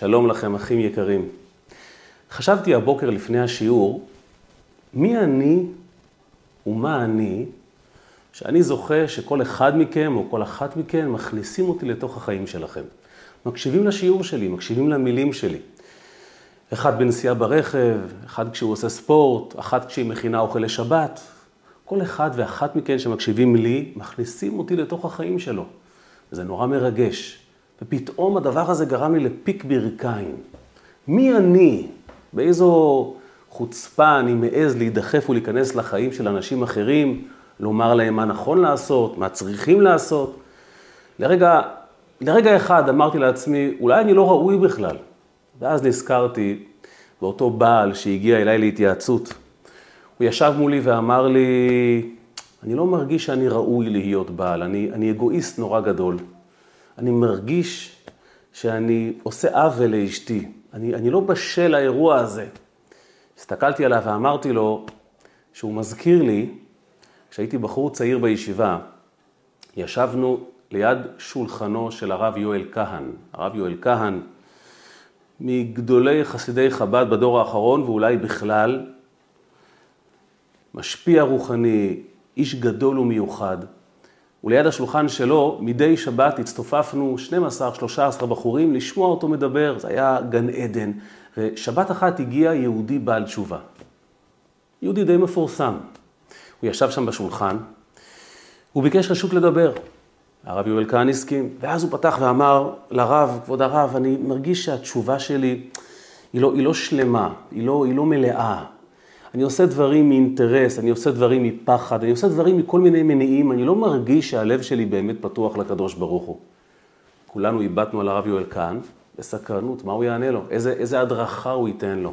שלום לכם, אחים יקרים. חשבתי הבוקר לפני השיעור, מי אני ומה אני, שאני זוכה שכל אחד מכם או כל אחת מכם מכניסים אותי לתוך החיים שלכם. מקשיבים לשיעור שלי, מקשיבים למילים שלי. אחד בנסיעה ברכב, אחד כשהוא עושה ספורט, אחת כשהיא מכינה אוכל לשבת. כל אחד ואחת מכם שמקשיבים לי, מכניסים אותי לתוך החיים שלו. זה נורא מרגש. ופתאום הדבר הזה גרם לי לפיק ברכיים. מי אני? באיזו חוצפה אני מעז להידחף ולהיכנס לחיים של אנשים אחרים, לומר להם מה נכון לעשות, מה צריכים לעשות. לרגע, לרגע אחד אמרתי לעצמי, אולי אני לא ראוי בכלל. ואז נזכרתי באותו בעל שהגיע אליי להתייעצות. הוא ישב מולי ואמר לי, אני לא מרגיש שאני ראוי להיות בעל, אני, אני אגואיסט נורא גדול. אני מרגיש שאני עושה עוול לאשתי. אני, אני לא בשל לאירוע הזה. הסתכלתי עליו ואמרתי לו שהוא מזכיר לי, כשהייתי בחור צעיר בישיבה, ישבנו ליד שולחנו של הרב יואל כהן. הרב יואל כהן, מגדולי חסידי חב"ד בדור האחרון, ואולי בכלל, משפיע רוחני, איש גדול ומיוחד. וליד השולחן שלו, מדי שבת הצטופפנו 12-13 בחורים לשמוע אותו מדבר, זה היה גן עדן. ושבת אחת הגיע יהודי בעל תשובה. יהודי די מפורסם. הוא ישב שם בשולחן, הוא ביקש רשות לדבר. הרב יואל כהן הסכים, ואז הוא פתח ואמר לרב, כבוד הרב, אני מרגיש שהתשובה שלי היא לא, היא לא שלמה, היא לא, היא לא מלאה. אני עושה דברים מאינטרס, אני עושה דברים מפחד, אני עושה דברים מכל מיני מניעים, אני לא מרגיש שהלב שלי באמת פתוח לקדוש ברוך הוא. כולנו איבדנו על הרב יואל כהן, בסקרנות, מה הוא יענה לו? איזה, איזה הדרכה הוא ייתן לו?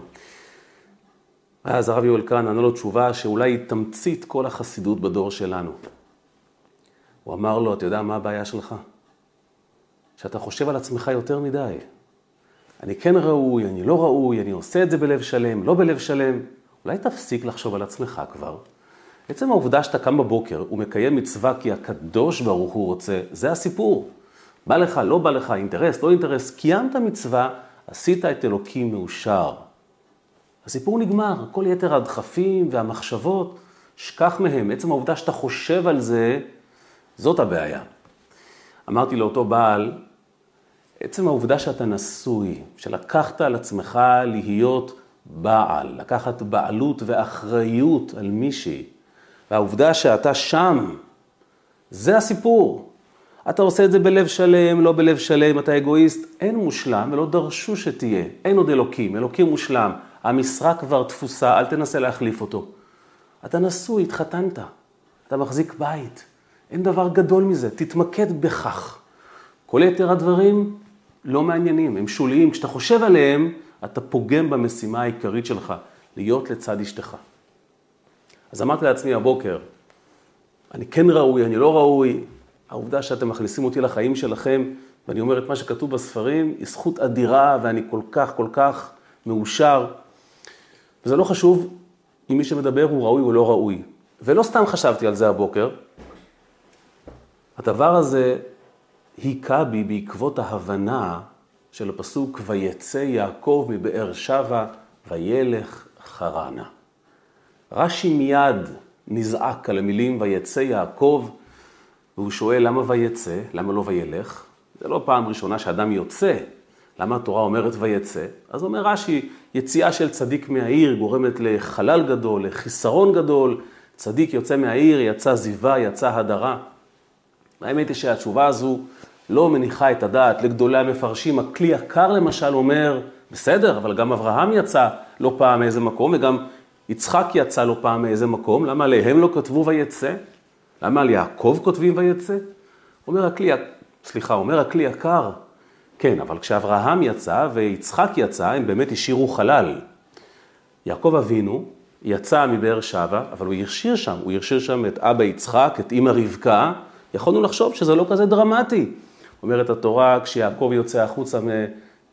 אז הרב יואל כהן ענה לו תשובה שאולי היא תמצית כל החסידות בדור שלנו. הוא אמר לו, אתה יודע מה הבעיה שלך? שאתה חושב על עצמך יותר מדי. אני כן ראוי, אני לא ראוי, אני עושה את זה בלב שלם, לא בלב שלם. אולי תפסיק לחשוב על עצמך כבר. עצם העובדה שאתה קם בבוקר ומקיים מצווה כי הקדוש ברוך הוא רוצה, זה הסיפור. בא לך, לא בא לך, אינטרס, לא אינטרס, קיימת מצווה, עשית את אלוקים מאושר. הסיפור נגמר, כל יתר הדחפים והמחשבות, שכח מהם. עצם העובדה שאתה חושב על זה, זאת הבעיה. אמרתי לאותו בעל, עצם העובדה שאתה נשוי, שלקחת על עצמך להיות בעל, לקחת בעלות ואחריות על מישהי, והעובדה שאתה שם, זה הסיפור. אתה עושה את זה בלב שלם, לא בלב שלם, אתה אגואיסט, אין מושלם ולא דרשו שתהיה, אין עוד אלוקים, אלוקים מושלם, המשרה כבר תפוסה, אל תנסה להחליף אותו. אתה נשוי, התחתנת, אתה מחזיק בית, אין דבר גדול מזה, תתמקד בכך. כל יתר הדברים לא מעניינים, הם שוליים, כשאתה חושב עליהם, אתה פוגם במשימה העיקרית שלך, להיות לצד אשתך. אז אמרתי לעצמי הבוקר, אני כן ראוי, אני לא ראוי, העובדה שאתם מכניסים אותי לחיים שלכם, ואני אומר את מה שכתוב בספרים, היא זכות אדירה, ואני כל כך, כל כך מאושר. וזה לא חשוב אם מי שמדבר הוא ראוי או לא ראוי. ולא סתם חשבתי על זה הבוקר, הדבר הזה היכה בי בעקבות ההבנה של הפסוק ויצא יעקב מבאר שבע וילך חרנה. רש"י מיד נזעק על המילים ויצא יעקב, והוא שואל למה ויצא, למה לא וילך? זה לא פעם ראשונה שאדם יוצא, למה התורה אומרת ויצא? אז אומר רש"י, יציאה של צדיק מהעיר גורמת לחלל גדול, לחיסרון גדול, צדיק יוצא מהעיר, יצא זיווה, יצא הדרה. האמת היא שהתשובה הזו לא מניחה את הדעת לגדולי המפרשים. הכלי יקר למשל אומר, בסדר, אבל גם אברהם יצא לא פעם מאיזה מקום, וגם יצחק יצא לא פעם מאיזה מקום, למה עליהם לא כתבו ויצא? למה על יעקב כותבים ויצא? אומר הכלי, סליחה, אומר הכלי יקר, כן, אבל כשאברהם יצא ויצחק יצא, הם באמת השאירו חלל. יעקב אבינו יצא מבאר שבע, אבל הוא הרשיר שם, הוא הרשיר שם את אבא יצחק, את אימא רבקה, יכולנו לחשוב שזה לא כזה דרמטי. אומרת התורה, כשיעקב יוצא החוצה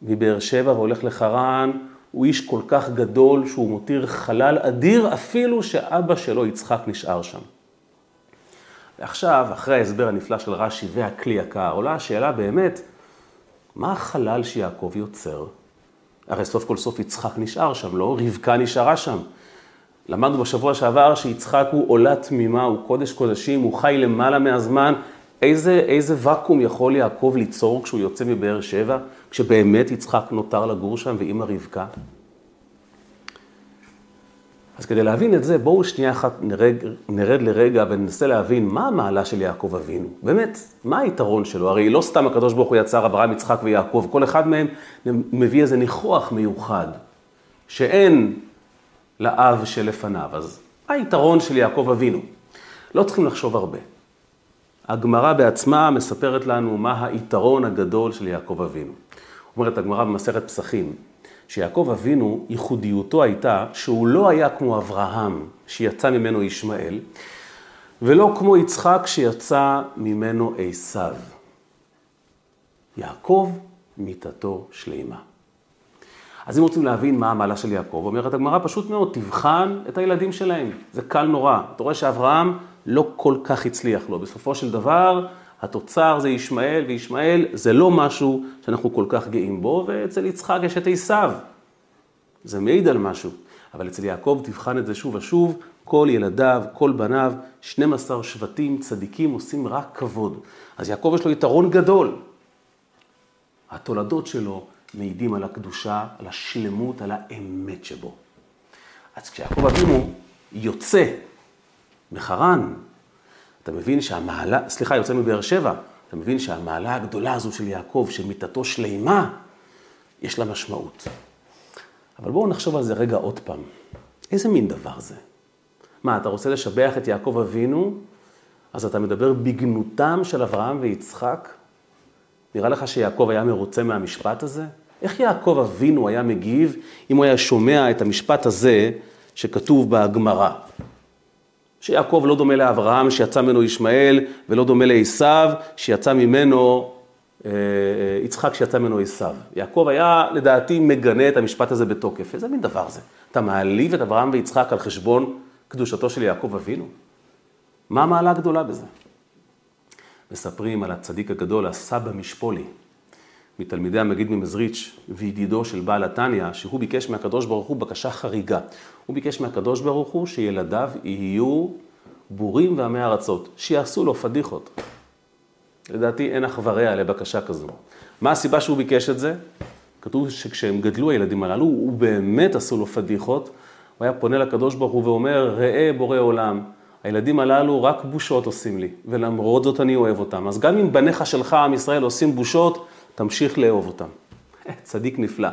מבאר שבע והולך לחרן, הוא איש כל כך גדול שהוא מותיר חלל אדיר אפילו שאבא שלו יצחק נשאר שם. ועכשיו, אחרי ההסבר הנפלא של רש"י והכלי יקר, עולה השאלה באמת, מה החלל שיעקב יוצר? הרי סוף כל סוף יצחק נשאר שם, לא? רבקה נשארה שם. למדנו בשבוע שעבר שיצחק הוא עולה תמימה, הוא קודש קודשים, הוא חי למעלה מהזמן. איזה, איזה ואקום יכול יעקב ליצור כשהוא יוצא מבאר שבע, כשבאמת יצחק נותר לגור שם ואימא רבקה? אז כדי להבין את זה, בואו שנייה אחת נרד, נרד לרגע וננסה להבין מה המעלה של יעקב אבינו. באמת, מה היתרון שלו? הרי לא סתם הקדוש ברוך הוא יצר אברהם, יצחק ויעקב, כל אחד מהם מביא איזה ניחוח מיוחד, שאין לאב שלפניו. אז מה היתרון של יעקב אבינו? לא צריכים לחשוב הרבה. הגמרא בעצמה מספרת לנו מה היתרון הגדול של יעקב אבינו. אומרת הגמרא במסכת פסחים, שיעקב אבינו, ייחודיותו הייתה שהוא לא היה כמו אברהם, שיצא ממנו ישמעאל, ולא כמו יצחק שיצא ממנו עשיו. יעקב, מיתתו שלימה. אז אם רוצים להבין מה המעלה של יעקב, אומרת הגמרא פשוט מאוד, תבחן את הילדים שלהם. זה קל נורא. אתה רואה שאברהם לא כל כך הצליח לו. בסופו של דבר, התוצר זה ישמעאל, וישמעאל זה לא משהו שאנחנו כל כך גאים בו, ואצל יצחק יש את עשיו. זה מעיד על משהו. אבל אצל יעקב תבחן את זה שוב ושוב, כל ילדיו, כל בניו, 12 שבטים צדיקים עושים רק כבוד. אז יעקב יש לו יתרון גדול. התולדות שלו מעידים על הקדושה, על השלמות, על האמת שבו. אז כשיעקב אבינו יוצא מחרן, אתה מבין שהמעלה, סליחה, יוצא מבאר שבע, אתה מבין שהמעלה הגדולה הזו של יעקב, שמיתתו שלימה, יש לה משמעות. אבל בואו נחשוב על זה רגע עוד פעם. איזה מין דבר זה? מה, אתה רוצה לשבח את יעקב אבינו, אז אתה מדבר בגנותם של אברהם ויצחק? נראה לך שיעקב היה מרוצה מהמשפט הזה? איך יעקב אבינו היה מגיב אם הוא היה שומע את המשפט הזה שכתוב בגמרא? שיעקב לא דומה לאברהם שיצא ממנו ישמעאל, ולא דומה לעשו שיצא ממנו אה, אה, יצחק שיצא ממנו עשו. יעקב היה לדעתי מגנה את המשפט הזה בתוקף. איזה מין דבר זה? אתה מעליב את אברהם ויצחק על חשבון קדושתו של יעקב אבינו? מה המעלה הגדולה בזה? מספרים על הצדיק הגדול, הסבא משפולי, מתלמידי המגיד ממזריץ' וידידו של בעל התניא, שהוא ביקש מהקדוש ברוך הוא בקשה חריגה. הוא ביקש מהקדוש ברוך הוא שילדיו יהיו בורים ועמי ארצות, שיעשו לו פדיחות. לדעתי אין אח ורע לבקשה כזו. מה הסיבה שהוא ביקש את זה? כתוב שכשהם גדלו הילדים הללו, הוא באמת עשו לו פדיחות. הוא היה פונה לקדוש ברוך הוא ואומר, ראה בורא עולם, הילדים הללו רק בושות עושים לי, ולמרות זאת אני אוהב אותם. אז גם אם בניך שלך, עם ישראל, עושים בושות, תמשיך לאהוב אותם. צדיק נפלא.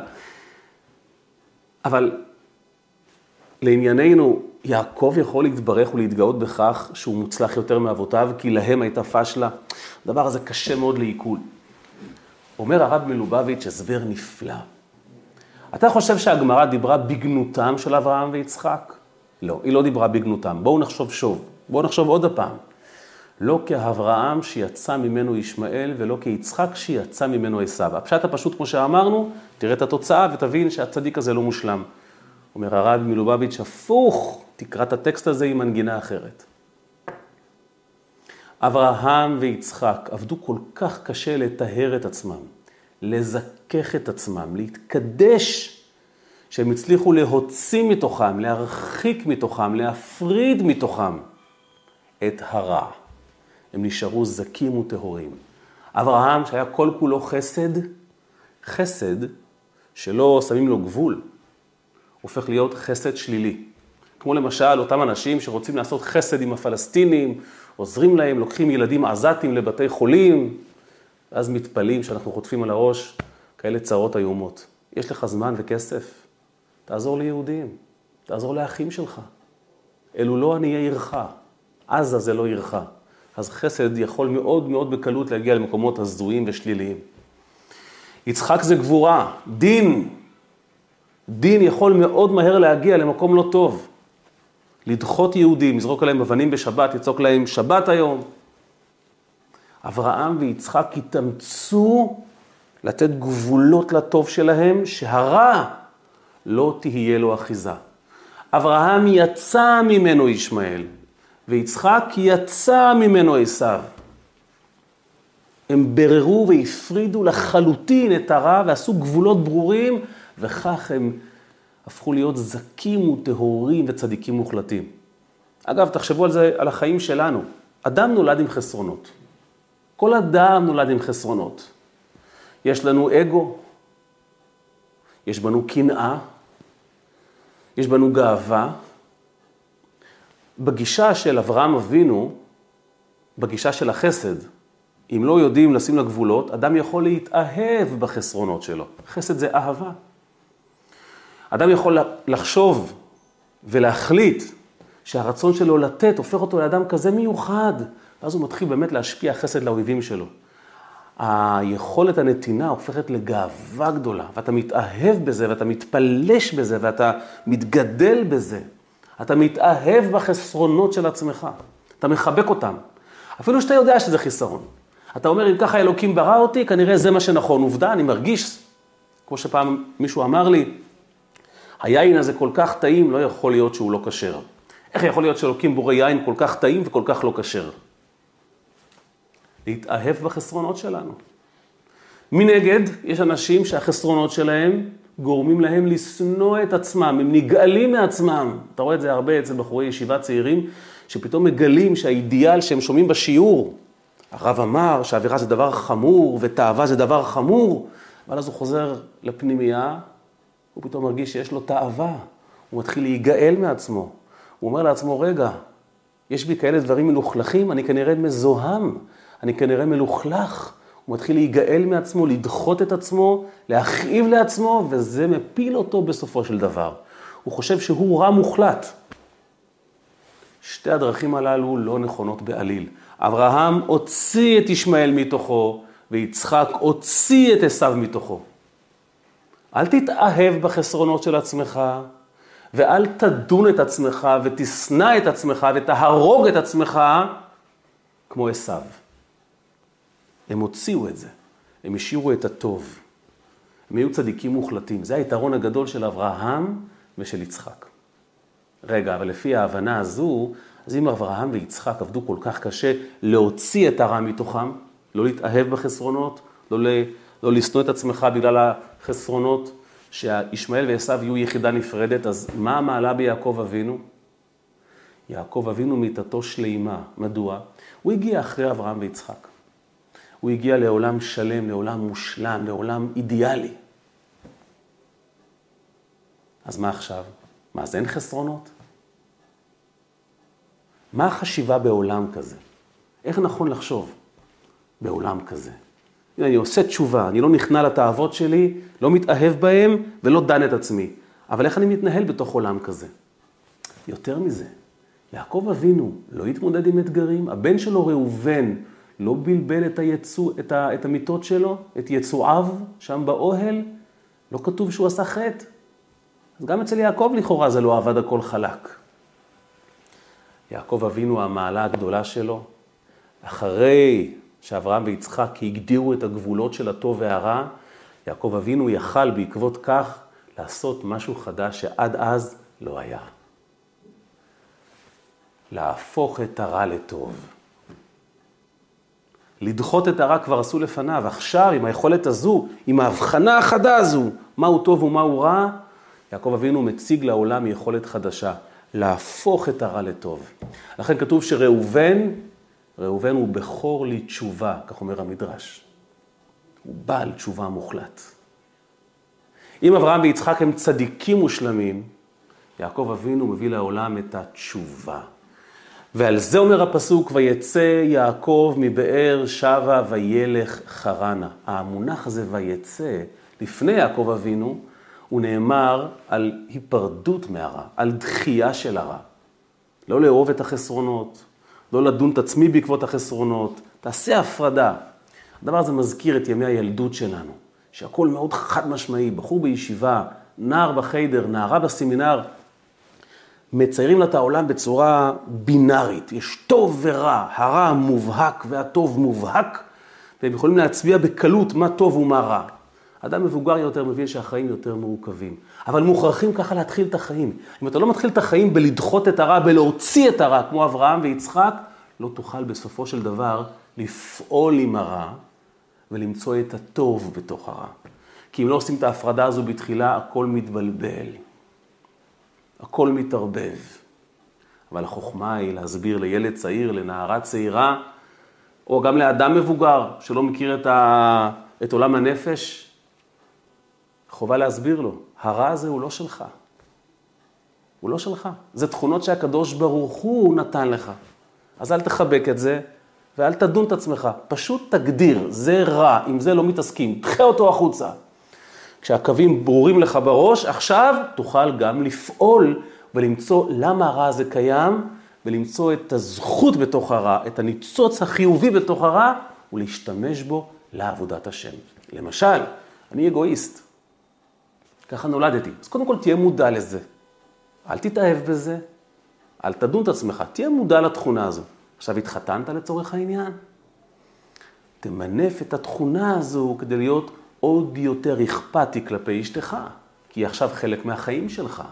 אבל לענייננו, יעקב יכול להתברך ולהתגאות בכך שהוא מוצלח יותר מאבותיו, כי להם הייתה פשלה. הדבר הזה קשה מאוד לעיכול. אומר הרב מלובביץ' הסבר נפלא. אתה חושב שהגמרא דיברה בגנותם של אברהם ויצחק? לא, היא לא דיברה בגנותם. בואו נחשוב שוב. בואו נחשוב עוד פעם. לא כאברהם שיצא ממנו ישמעאל, ולא כיצחק שיצא ממנו עשיו. הפשט הפשוט, כמו שאמרנו, תראה את התוצאה ותבין שהצדיק הזה לא מושלם. אומר הרב מלובביץ', הפוך, תקרא את הטקסט הזה עם מנגינה אחרת. אברהם ויצחק עבדו כל כך קשה לטהר את עצמם, לזכך את עצמם, להתקדש, שהם הצליחו להוציא מתוכם, להרחיק מתוכם, להפריד מתוכם את הרע. הם נשארו זכים וטהורים. אברהם, שהיה כל כולו חסד, חסד שלא שמים לו גבול, הופך להיות חסד שלילי. כמו למשל אותם אנשים שרוצים לעשות חסד עם הפלסטינים, עוזרים להם, לוקחים ילדים עזתים לבתי חולים, ואז מתפלאים שאנחנו חוטפים על הראש כאלה צרות איומות. יש לך זמן וכסף, תעזור ליהודים, תעזור לאחים שלך. אלו לא עניי עירך, עזה זה לא עירך. אז חסד יכול מאוד מאוד בקלות להגיע למקומות הזויים ושליליים. יצחק זה גבורה, דין. דין יכול מאוד מהר להגיע למקום לא טוב. לדחות יהודים, לזרוק עליהם אבנים בשבת, לצעוק להם שבת היום. אברהם ויצחק התאמצו לתת גבולות לטוב שלהם, שהרע לא תהיה לו אחיזה. אברהם יצא ממנו ישמעאל, ויצחק יצא ממנו עשיו. הם בררו והפרידו לחלוטין את הרע ועשו גבולות ברורים, וכך הם הפכו להיות זכים וטהורים וצדיקים מוחלטים. אגב, תחשבו על זה, על החיים שלנו. אדם נולד עם חסרונות. כל אדם נולד עם חסרונות. יש לנו אגו, יש בנו קנאה, יש בנו גאווה. בגישה של אברהם אבינו, בגישה של החסד, אם לא יודעים לשים לה גבולות, אדם יכול להתאהב בחסרונות שלו. חסד זה אהבה. אדם יכול לחשוב ולהחליט שהרצון שלו לתת הופך אותו לאדם כזה מיוחד, ואז הוא מתחיל באמת להשפיע חסד לאויבים שלו. היכולת הנתינה הופכת לגאווה גדולה, ואתה מתאהב בזה, ואתה מתפלש בזה, ואתה מתגדל בזה. אתה מתאהב בחסרונות של עצמך, אתה מחבק אותם. אפילו שאתה יודע שזה חיסרון. אתה אומר, אם ככה אלוקים ברא אותי, כנראה זה מה שנכון. עובדה, אני מרגיש, כמו שפעם מישהו אמר לי, היין הזה כל כך טעים, לא יכול להיות שהוא לא כשר. איך יכול להיות שאלוקים בורא יין כל כך טעים וכל כך לא כשר? להתאהב בחסרונות שלנו. מנגד, יש אנשים שהחסרונות שלהם גורמים להם לשנוא את עצמם, הם נגאלים מעצמם. אתה רואה את זה הרבה אצל בחורי ישיבה צעירים, שפתאום מגלים שהאידיאל שהם שומעים בשיעור, הרב אמר שאווירה זה דבר חמור ותאווה זה דבר חמור, אבל אז הוא חוזר לפנימייה, הוא פתאום מרגיש שיש לו תאווה, הוא מתחיל להיגאל מעצמו. הוא אומר לעצמו, רגע, יש בי כאלה דברים מלוכלכים, אני כנראה מזוהם, אני כנראה מלוכלך. הוא מתחיל להיגאל מעצמו, לדחות את עצמו, להכאיב לעצמו, וזה מפיל אותו בסופו של דבר. הוא חושב שהוא רע מוחלט. שתי הדרכים הללו לא נכונות בעליל. אברהם הוציא את ישמעאל מתוכו, ויצחק הוציא את עשיו מתוכו. אל תתאהב בחסרונות של עצמך, ואל תדון את עצמך ותשנא את עצמך ותהרוג את עצמך כמו עשיו. הם הוציאו את זה, הם השאירו את הטוב. הם היו צדיקים מוחלטים. זה היתרון הגדול של אברהם ושל יצחק. רגע, אבל לפי ההבנה הזו, אז אם אברהם ויצחק עבדו כל כך קשה להוציא את הרע מתוכם, לא להתאהב בחסרונות, לא, ל... לא לשנוא את עצמך בגלל החסרונות, שישמעאל ועשו יהיו יחידה נפרדת, אז מה המעלה ביעקב אבינו? יעקב אבינו מיתתו שלימה. מדוע? הוא הגיע אחרי אברהם ויצחק. הוא הגיע לעולם שלם, לעולם מושלם, לעולם אידיאלי. אז מה עכשיו? מה, אז אין חסרונות? מה החשיבה בעולם כזה? איך נכון לחשוב בעולם כזה? אני עושה תשובה, אני לא נכנע לתאוות שלי, לא מתאהב בהם ולא דן את עצמי. אבל איך אני מתנהל בתוך עולם כזה? יותר מזה, יעקב אבינו לא התמודד עם אתגרים, הבן שלו ראובן לא בלבל את, היצוא, את, ה, את המיטות שלו, את יצואיו שם באוהל, לא כתוב שהוא עשה חטא. אז גם אצל יעקב לכאורה זה לא עבד הכל חלק. יעקב אבינו, המעלה הגדולה שלו, אחרי שאברהם ויצחק הגדירו את הגבולות של הטוב והרע, יעקב אבינו יכל בעקבות כך לעשות משהו חדש שעד אז לא היה. להפוך את הרע לטוב. לדחות את הרע כבר עשו לפניו, עכשיו עם היכולת הזו, עם ההבחנה החדה הזו, מהו טוב ומהו רע, יעקב אבינו מציג לעולם יכולת חדשה, להפוך את הרע לטוב. לכן כתוב שראובן, ראובן הוא בכור לתשובה, כך אומר המדרש. הוא בעל תשובה מוחלט. אם אברהם ויצחק הם צדיקים מושלמים, יעקב אבינו מביא לעולם את התשובה. ועל זה אומר הפסוק, ויצא יעקב מבאר שבה וילך חרנה. המונח הזה ויצא, לפני יעקב אבינו, הוא נאמר על היפרדות מהרע, על דחייה של הרע. לא לאהוב את החסרונות, לא לדון את עצמי בעקבות החסרונות, תעשה הפרדה. הדבר הזה מזכיר את ימי הילדות שלנו, שהכל מאוד חד משמעי, בחור בישיבה, נער בחיידר, נערה בסמינר, מציירים לה את העולם בצורה בינארית. יש טוב ורע, הרע מובהק והטוב מובהק, והם יכולים להצביע בקלות מה טוב ומה רע. אדם מבוגר יותר מבין שהחיים יותר מורכבים. אבל מוכרחים ככה להתחיל את החיים. אם אתה לא מתחיל את החיים בלדחות את הרע, בלהוציא את הרע, כמו אברהם ויצחק, לא תוכל בסופו של דבר לפעול עם הרע ולמצוא את הטוב בתוך הרע. כי אם לא עושים את ההפרדה הזו בתחילה, הכל מתבלבל. הכל מתערבב. אבל החוכמה היא להסביר לילד צעיר, לנערה צעירה, או גם לאדם מבוגר שלא מכיר את, ה... את עולם הנפש, חובה להסביר לו, הרע הזה הוא לא שלך. הוא לא שלך. זה תכונות שהקדוש ברוך הוא נתן לך. אז אל תחבק את זה, ואל תדון את עצמך. פשוט תגדיר, זה רע, עם זה לא מתעסקים, דחה אותו החוצה. כשהקווים ברורים לך בראש, עכשיו תוכל גם לפעול ולמצוא למה הרע הזה קיים, ולמצוא את הזכות בתוך הרע, את הניצוץ החיובי בתוך הרע, ולהשתמש בו לעבודת השם. למשל, אני אגואיסט, ככה נולדתי. אז קודם כל תהיה מודע לזה. אל תתאהב בזה, אל תדון את עצמך, תהיה מודע לתכונה הזו. עכשיו התחתנת לצורך העניין? תמנף את התכונה הזו כדי להיות עוד יותר אכפתי כלפי אשתך, כי היא עכשיו חלק מהחיים שלך.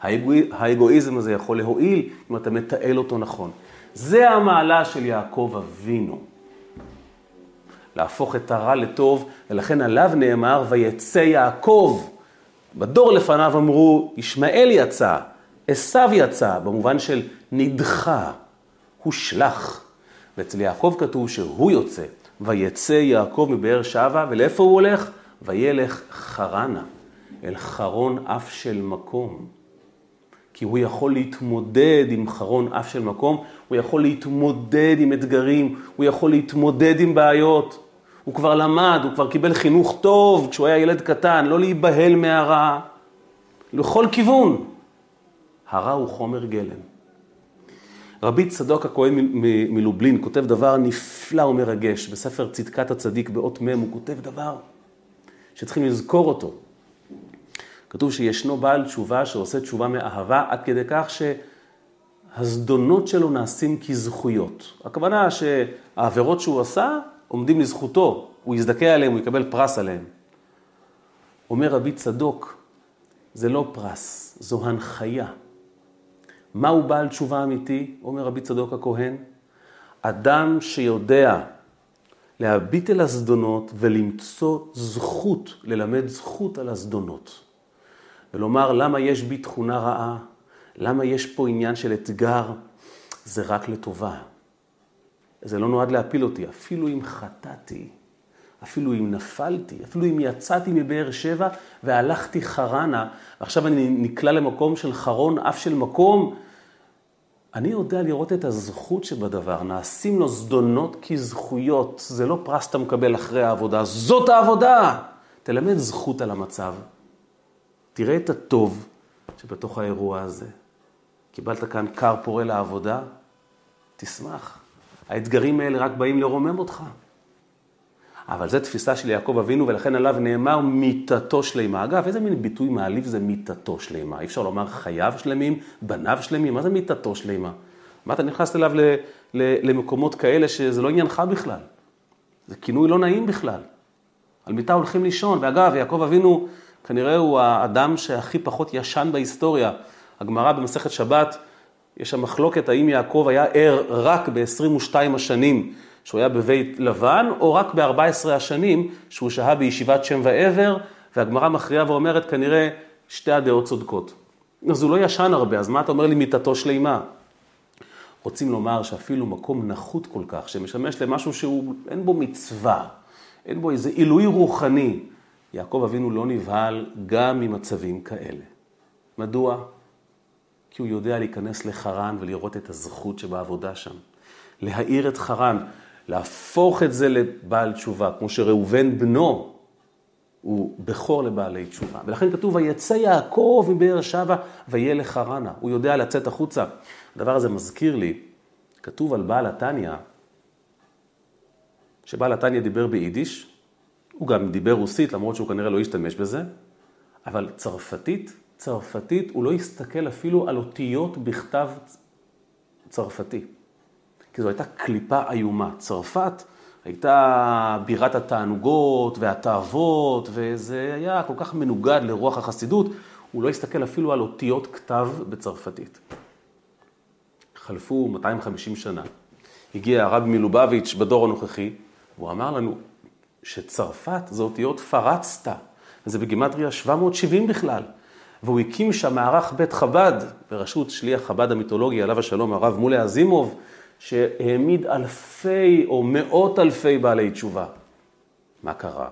האגו... האגואיזם הזה יכול להועיל אם אתה מתעל אותו נכון. זה המעלה של יעקב אבינו. להפוך את הרע לטוב, ולכן עליו נאמר, ויצא יעקב. בדור לפניו אמרו, ישמעאל יצא, עשו יצא, במובן של נדחה, הושלך. ואצל יעקב כתוב שהוא יוצא, ויצא יעקב מבאר שבע, ולאיפה הוא הולך? וילך חרנה, אל חרון אף של מקום. כי הוא יכול להתמודד עם חרון אף של מקום, הוא יכול להתמודד עם אתגרים, הוא יכול להתמודד עם בעיות. הוא כבר למד, הוא כבר קיבל חינוך טוב כשהוא היה ילד קטן, לא להיבהל מהרע, לכל כיוון. הרע הוא חומר גלם. רבי צדוק הכהן מלובלין כותב דבר נפלא ומרגש. בספר צדקת הצדיק באות מ' הוא כותב דבר שצריכים לזכור אותו. כתוב שישנו בעל תשובה שעושה תשובה מאהבה עד כדי כך שהזדונות שלו נעשים כזכויות. הכוונה שהעבירות שהוא עשה עומדים לזכותו, הוא יזדכה עליהם, הוא יקבל פרס עליהם. אומר רבי צדוק, זה לא פרס, זו הנחיה. מהו בעל תשובה אמיתי? אומר רבי צדוק הכהן. אדם שיודע להביט אל הזדונות ולמצוא זכות, ללמד זכות על הזדונות. ולומר למה יש בי תכונה רעה, למה יש פה עניין של אתגר, זה רק לטובה. זה לא נועד להפיל אותי, אפילו אם חטאתי, אפילו אם נפלתי, אפילו אם יצאתי מבאר שבע והלכתי חרנה, ועכשיו אני נקלע למקום של חרון, אף של מקום, אני יודע לראות את הזכות שבדבר, נעשים לו זדונות כזכויות, זה לא פרס שאתה מקבל אחרי העבודה, זאת העבודה! תלמד זכות על המצב. תראה את הטוב שבתוך האירוע הזה. קיבלת כאן כר פורה לעבודה, תשמח. האתגרים האלה רק באים לרומם אותך. אבל זו תפיסה של יעקב אבינו, ולכן עליו נאמר מיתתו שלמה. אגב, איזה מין ביטוי מעליב זה מיתתו שלמה? אי אפשר לומר חייו שלמים, בניו שלמים, מה זה מיתתו שלמה? מה אתה נכנס אליו ל, ל, למקומות כאלה שזה לא עניינך בכלל? זה כינוי לא נעים בכלל. על מיטה הולכים לישון, ואגב, יעקב אבינו כנראה הוא האדם שהכי פחות ישן בהיסטוריה. הגמרא במסכת שבת, יש שם מחלוקת האם יעקב היה ער רק ב-22 השנים שהוא היה בבית לבן, או רק ב-14 השנים שהוא שהה בישיבת שם ועבר, והגמרא מכריעה ואומרת כנראה שתי הדעות צודקות. אז הוא לא ישן הרבה, אז מה אתה אומר לי מיתתו שלימה? רוצים לומר שאפילו מקום נחות כל כך, שמשמש למשהו שהוא, אין בו מצווה, אין בו איזה עילוי רוחני. יעקב אבינו לא נבהל גם ממצבים כאלה. מדוע? כי הוא יודע להיכנס לחרן ולראות את הזכות שבעבודה שם. להאיר את חרן, להפוך את זה לבעל תשובה, כמו שראובן בנו הוא בכור לבעלי תשובה. ולכן כתוב, ויצא יעקב מבאר שבע וילך חרנה. הוא יודע לצאת החוצה. הדבר הזה מזכיר לי, כתוב על בעל התניא, שבעל התניא דיבר ביידיש, הוא גם דיבר רוסית, למרות שהוא כנראה לא השתמש בזה, אבל צרפתית, צרפתית, הוא לא הסתכל אפילו על אותיות בכתב צרפתי. כי זו הייתה קליפה איומה. צרפת הייתה בירת התענוגות והתאוות, וזה היה כל כך מנוגד לרוח החסידות, הוא לא הסתכל אפילו על אותיות כתב בצרפתית. חלפו 250 שנה. הגיע הרב מלובביץ' בדור הנוכחי, והוא אמר לנו שצרפת זה אותיות פרצת. וזה בגימטריה 770 בכלל. והוא הקים שם מערך בית חב"ד, בראשות שליח חב"ד המיתולוגי, עליו השלום, הרב מולי אזימוב, שהעמיד אלפי או מאות אלפי בעלי תשובה. מה קרה?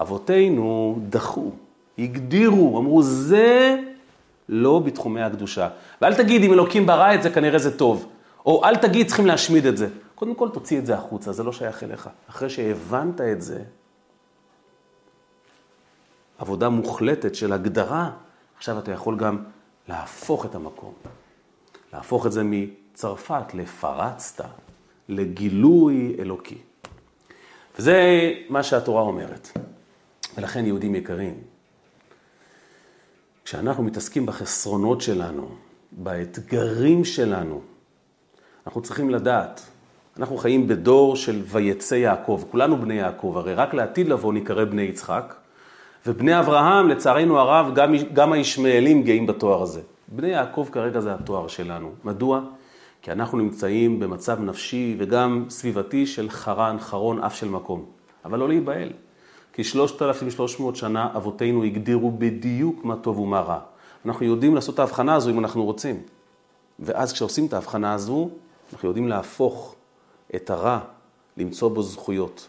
אבותינו דחו, הגדירו, אמרו, זה לא בתחומי הקדושה. ואל תגיד, אם אלוקים ברא את זה, כנראה זה טוב. או אל תגיד, צריכים להשמיד את זה. קודם כל תוציא את זה החוצה, זה לא שייך אליך. אחרי שהבנת את זה, עבודה מוחלטת של הגדרה, עכשיו אתה יכול גם להפוך את המקום. להפוך את זה מצרפת לפרצת, לגילוי אלוקי. וזה מה שהתורה אומרת. ולכן יהודים יקרים, כשאנחנו מתעסקים בחסרונות שלנו, באתגרים שלנו, אנחנו צריכים לדעת, אנחנו חיים בדור של ויצא יעקב, כולנו בני יעקב, הרי רק לעתיד לבוא נקרא בני יצחק, ובני אברהם, לצערנו הרב, גם, גם הישמעאלים גאים בתואר הזה. בני יעקב כרגע זה התואר שלנו. מדוע? כי אנחנו נמצאים במצב נפשי וגם סביבתי של חרן, חרון, אף של מקום. אבל לא להיבהל. כי 3,300 שנה אבותינו הגדירו בדיוק מה טוב ומה רע. אנחנו יודעים לעשות את ההבחנה הזו אם אנחנו רוצים. ואז כשעושים את ההבחנה הזו, אנחנו יודעים להפוך את הרע, למצוא בו זכויות.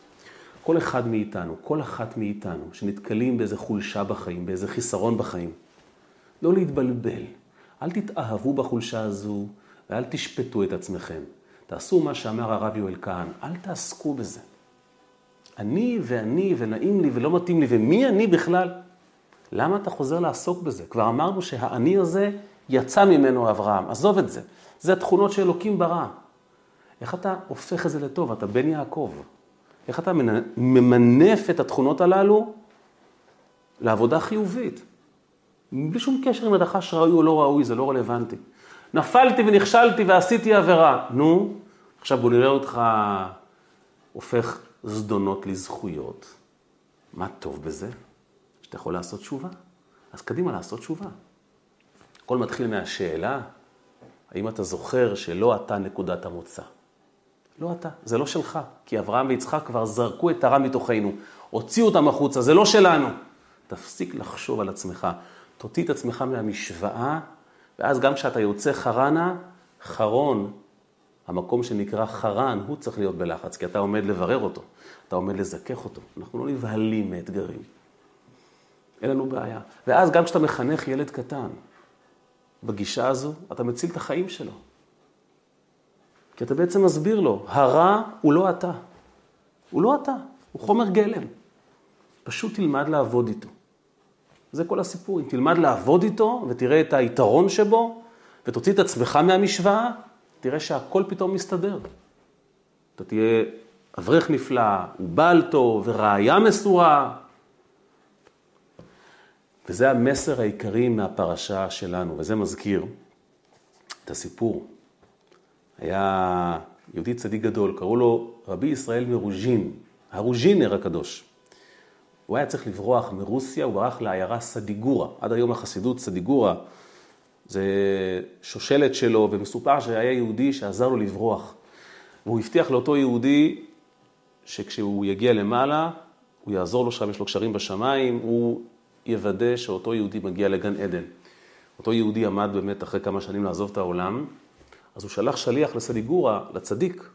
כל אחד מאיתנו, כל אחת מאיתנו, שנתקלים באיזה חולשה בחיים, באיזה חיסרון בחיים, לא להתבלבל. אל תתאהבו בחולשה הזו ואל תשפטו את עצמכם. תעשו מה שאמר הרב יואל כהן, אל תעסקו בזה. אני ואני ונעים לי ולא מתאים לי, ומי אני בכלל? למה אתה חוזר לעסוק בזה? כבר אמרנו שהאני הזה יצא ממנו אברהם, עזוב את זה. זה התכונות שאלוקים ברא. איך אתה הופך את זה לטוב? אתה בן יעקב. איך אתה ממנף את התכונות הללו לעבודה חיובית? בלי שום קשר אם הדחש ראוי או לא ראוי, זה לא רלוונטי. נפלתי ונכשלתי ועשיתי עבירה. נו, עכשיו בוא נראה אותך הופך זדונות לזכויות. מה טוב בזה? שאתה יכול לעשות תשובה. אז קדימה לעשות תשובה. הכל מתחיל מהשאלה, האם אתה זוכר שלא אתה נקודת המוצא? לא אתה, זה לא שלך, כי אברהם ויצחק כבר זרקו את הרע מתוכנו, הוציאו אותם החוצה, זה לא שלנו. תפסיק לחשוב על עצמך, תוציא את עצמך מהמשוואה, ואז גם כשאתה יוצא חרנה, חרון, המקום שנקרא חרן, הוא צריך להיות בלחץ, כי אתה עומד לברר אותו, אתה עומד לזכך אותו. אנחנו לא נבהלים מאתגרים. אין לנו בעיה. ואז גם כשאתה מחנך ילד קטן, בגישה הזו, אתה מציל את החיים שלו. כי אתה בעצם מסביר לו, הרע הוא לא אתה. הוא לא אתה, הוא חומר גלם. פשוט תלמד לעבוד איתו. זה כל הסיפור. אם תלמד לעבוד איתו ותראה את היתרון שבו, ותוציא את עצמך מהמשוואה, תראה שהכל פתאום מסתדר. אתה תהיה אברך נפלא, ובעל טוב, וראיה מסורה. וזה המסר העיקרי מהפרשה שלנו, וזה מזכיר את הסיפור היה יהודי צדיק גדול, קראו לו רבי ישראל מרוז'ין, הרוז'ינר הקדוש. הוא היה צריך לברוח מרוסיה, הוא ברח לעיירה סדיגורה. עד היום החסידות סדיגורה זה שושלת שלו, ומסופר שהיה יהודי שעזר לו לברוח. והוא הבטיח לאותו יהודי שכשהוא יגיע למעלה, הוא יעזור לו שם, יש לו קשרים בשמיים, הוא יוודא שאותו יהודי מגיע לגן עדן. אותו יהודי עמד באמת אחרי כמה שנים לעזוב את העולם, אז הוא שלח שליח לסדיגורה, לצדיק,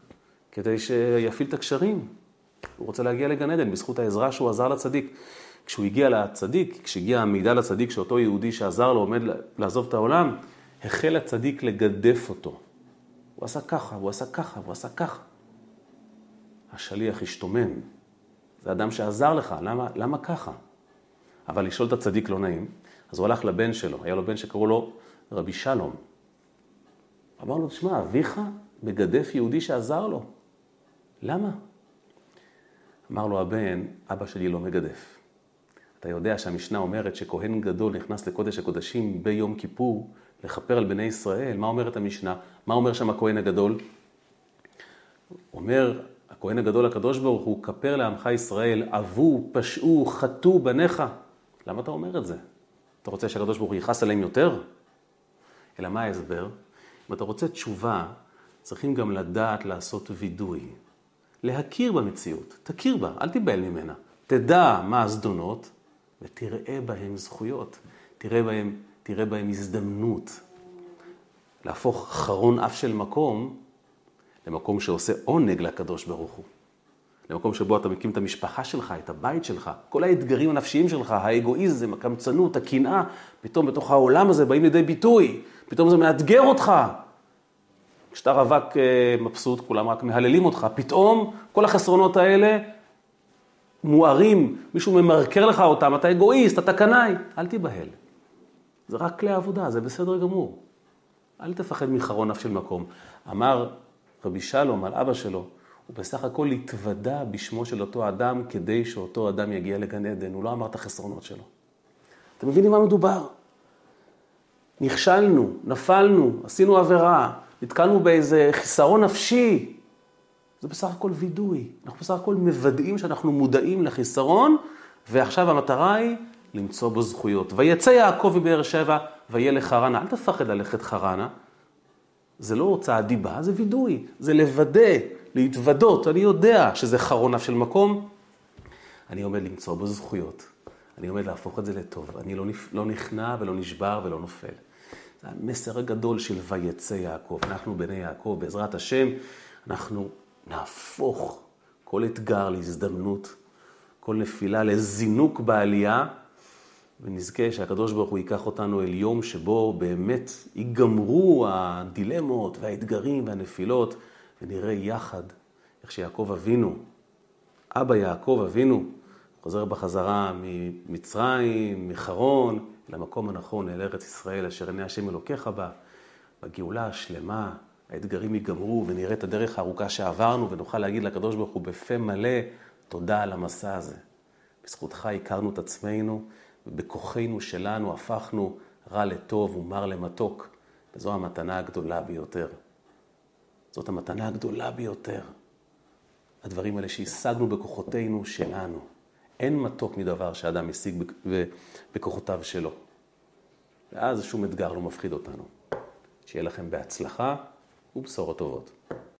כדי שיפעיל את הקשרים. הוא רוצה להגיע לגן עדן בזכות העזרה שהוא עזר לצדיק. כשהוא הגיע לצדיק, כשהגיע המידע לצדיק שאותו יהודי שעזר לו עומד לעזוב את העולם, החל הצדיק לגדף אותו. הוא עשה ככה, הוא עשה ככה, הוא עשה ככה. השליח השתומם. זה אדם שעזר לך, למה, למה ככה? אבל לשאול את הצדיק לא נעים, אז הוא הלך לבן שלו, היה לו בן שקראו לו רבי שלום. אמר לו, תשמע, אביך מגדף יהודי שעזר לו. למה? אמר לו הבן, אבא שלי לא מגדף. אתה יודע שהמשנה אומרת שכהן גדול נכנס לקודש הקודשים ביום כיפור לכפר על בני ישראל. מה אומרת המשנה? מה אומר שם הכהן הגדול? אומר הכהן הגדול הקדוש ברוך הוא, כפר לעמך ישראל, עבו, פשעו, חטאו בניך. למה אתה אומר את זה? אתה רוצה שהקדוש ברוך הוא יכעס עליהם יותר? אלא מה ההסבר? אם אתה רוצה תשובה, צריכים גם לדעת לעשות וידוי. להכיר במציאות, תכיר בה, אל תיבהל ממנה. תדע מה הזדונות, ותראה בהם זכויות, תראה בהם, תראה בהם הזדמנות. להפוך חרון אף של מקום למקום שעושה עונג לקדוש ברוך הוא. למקום שבו אתה מקים את המשפחה שלך, את הבית שלך, כל האתגרים הנפשיים שלך, האגואיזם, הקמצנות, הקנאה, פתאום בתוך העולם הזה באים לידי ביטוי, פתאום זה מאתגר אותך. כשאתה רווק אה, מבסוט, כולם רק מהללים אותך, פתאום כל החסרונות האלה מוארים, מישהו ממרקר לך אותם, אתה אגואיסט, אתה קנאי, אל תיבהל. זה רק כלי עבודה, זה בסדר גמור. אל תפחד מחרון אף של מקום. אמר רבי שלום על אבא שלו, הוא בסך הכל התוודה בשמו של אותו אדם כדי שאותו אדם יגיע לגן עדן, הוא לא אמר את החסרונות שלו. אתם מבינים מה מדובר? נכשלנו, נפלנו, עשינו עבירה, נתקלנו באיזה חיסרון נפשי. זה בסך הכל וידוי. אנחנו בסך הכל מוודאים שאנחנו מודעים לחיסרון, ועכשיו המטרה היא למצוא בו זכויות. ויצא יעקב מבאר שבע וילך חרנה. אל תפחד ללכת חרנה. זה לא הוצאת דיבה, זה וידוי. זה לוודא, להתוודות. אני יודע שזה חרון אף של מקום. אני עומד למצוא בו זכויות. אני עומד להפוך את זה לטוב. אני לא, לא נכנע ולא נשבר ולא נופל. זה המסר הגדול של ויצא יעקב. אנחנו בני יעקב, בעזרת השם, אנחנו נהפוך כל אתגר להזדמנות, כל נפילה לזינוק בעלייה, ונזכה שהקדוש ברוך הוא ייקח אותנו אל יום שבו באמת ייגמרו הדילמות והאתגרים והנפילות, ונראה יחד איך שיעקב אבינו, אבא יעקב אבינו, חוזר בחזרה ממצרים, מחרון, למקום הנכון, אל ארץ ישראל, אשר עיני השם אלוקיך בה, בגאולה השלמה, האתגרים ייגמרו ונראה את הדרך הארוכה שעברנו ונוכל להגיד לקדוש ברוך הוא בפה מלא, תודה על המסע הזה. בזכותך הכרנו את עצמנו ובכוחנו שלנו הפכנו רע לטוב ומר למתוק, וזו המתנה הגדולה ביותר. זאת המתנה הגדולה ביותר. הדברים האלה שהשגנו בכוחותינו שלנו. אין מתוק מדבר שאדם משיג בכוחותיו שלו. ואז שום אתגר לא מפחיד אותנו. שיהיה לכם בהצלחה ובשורות טובות.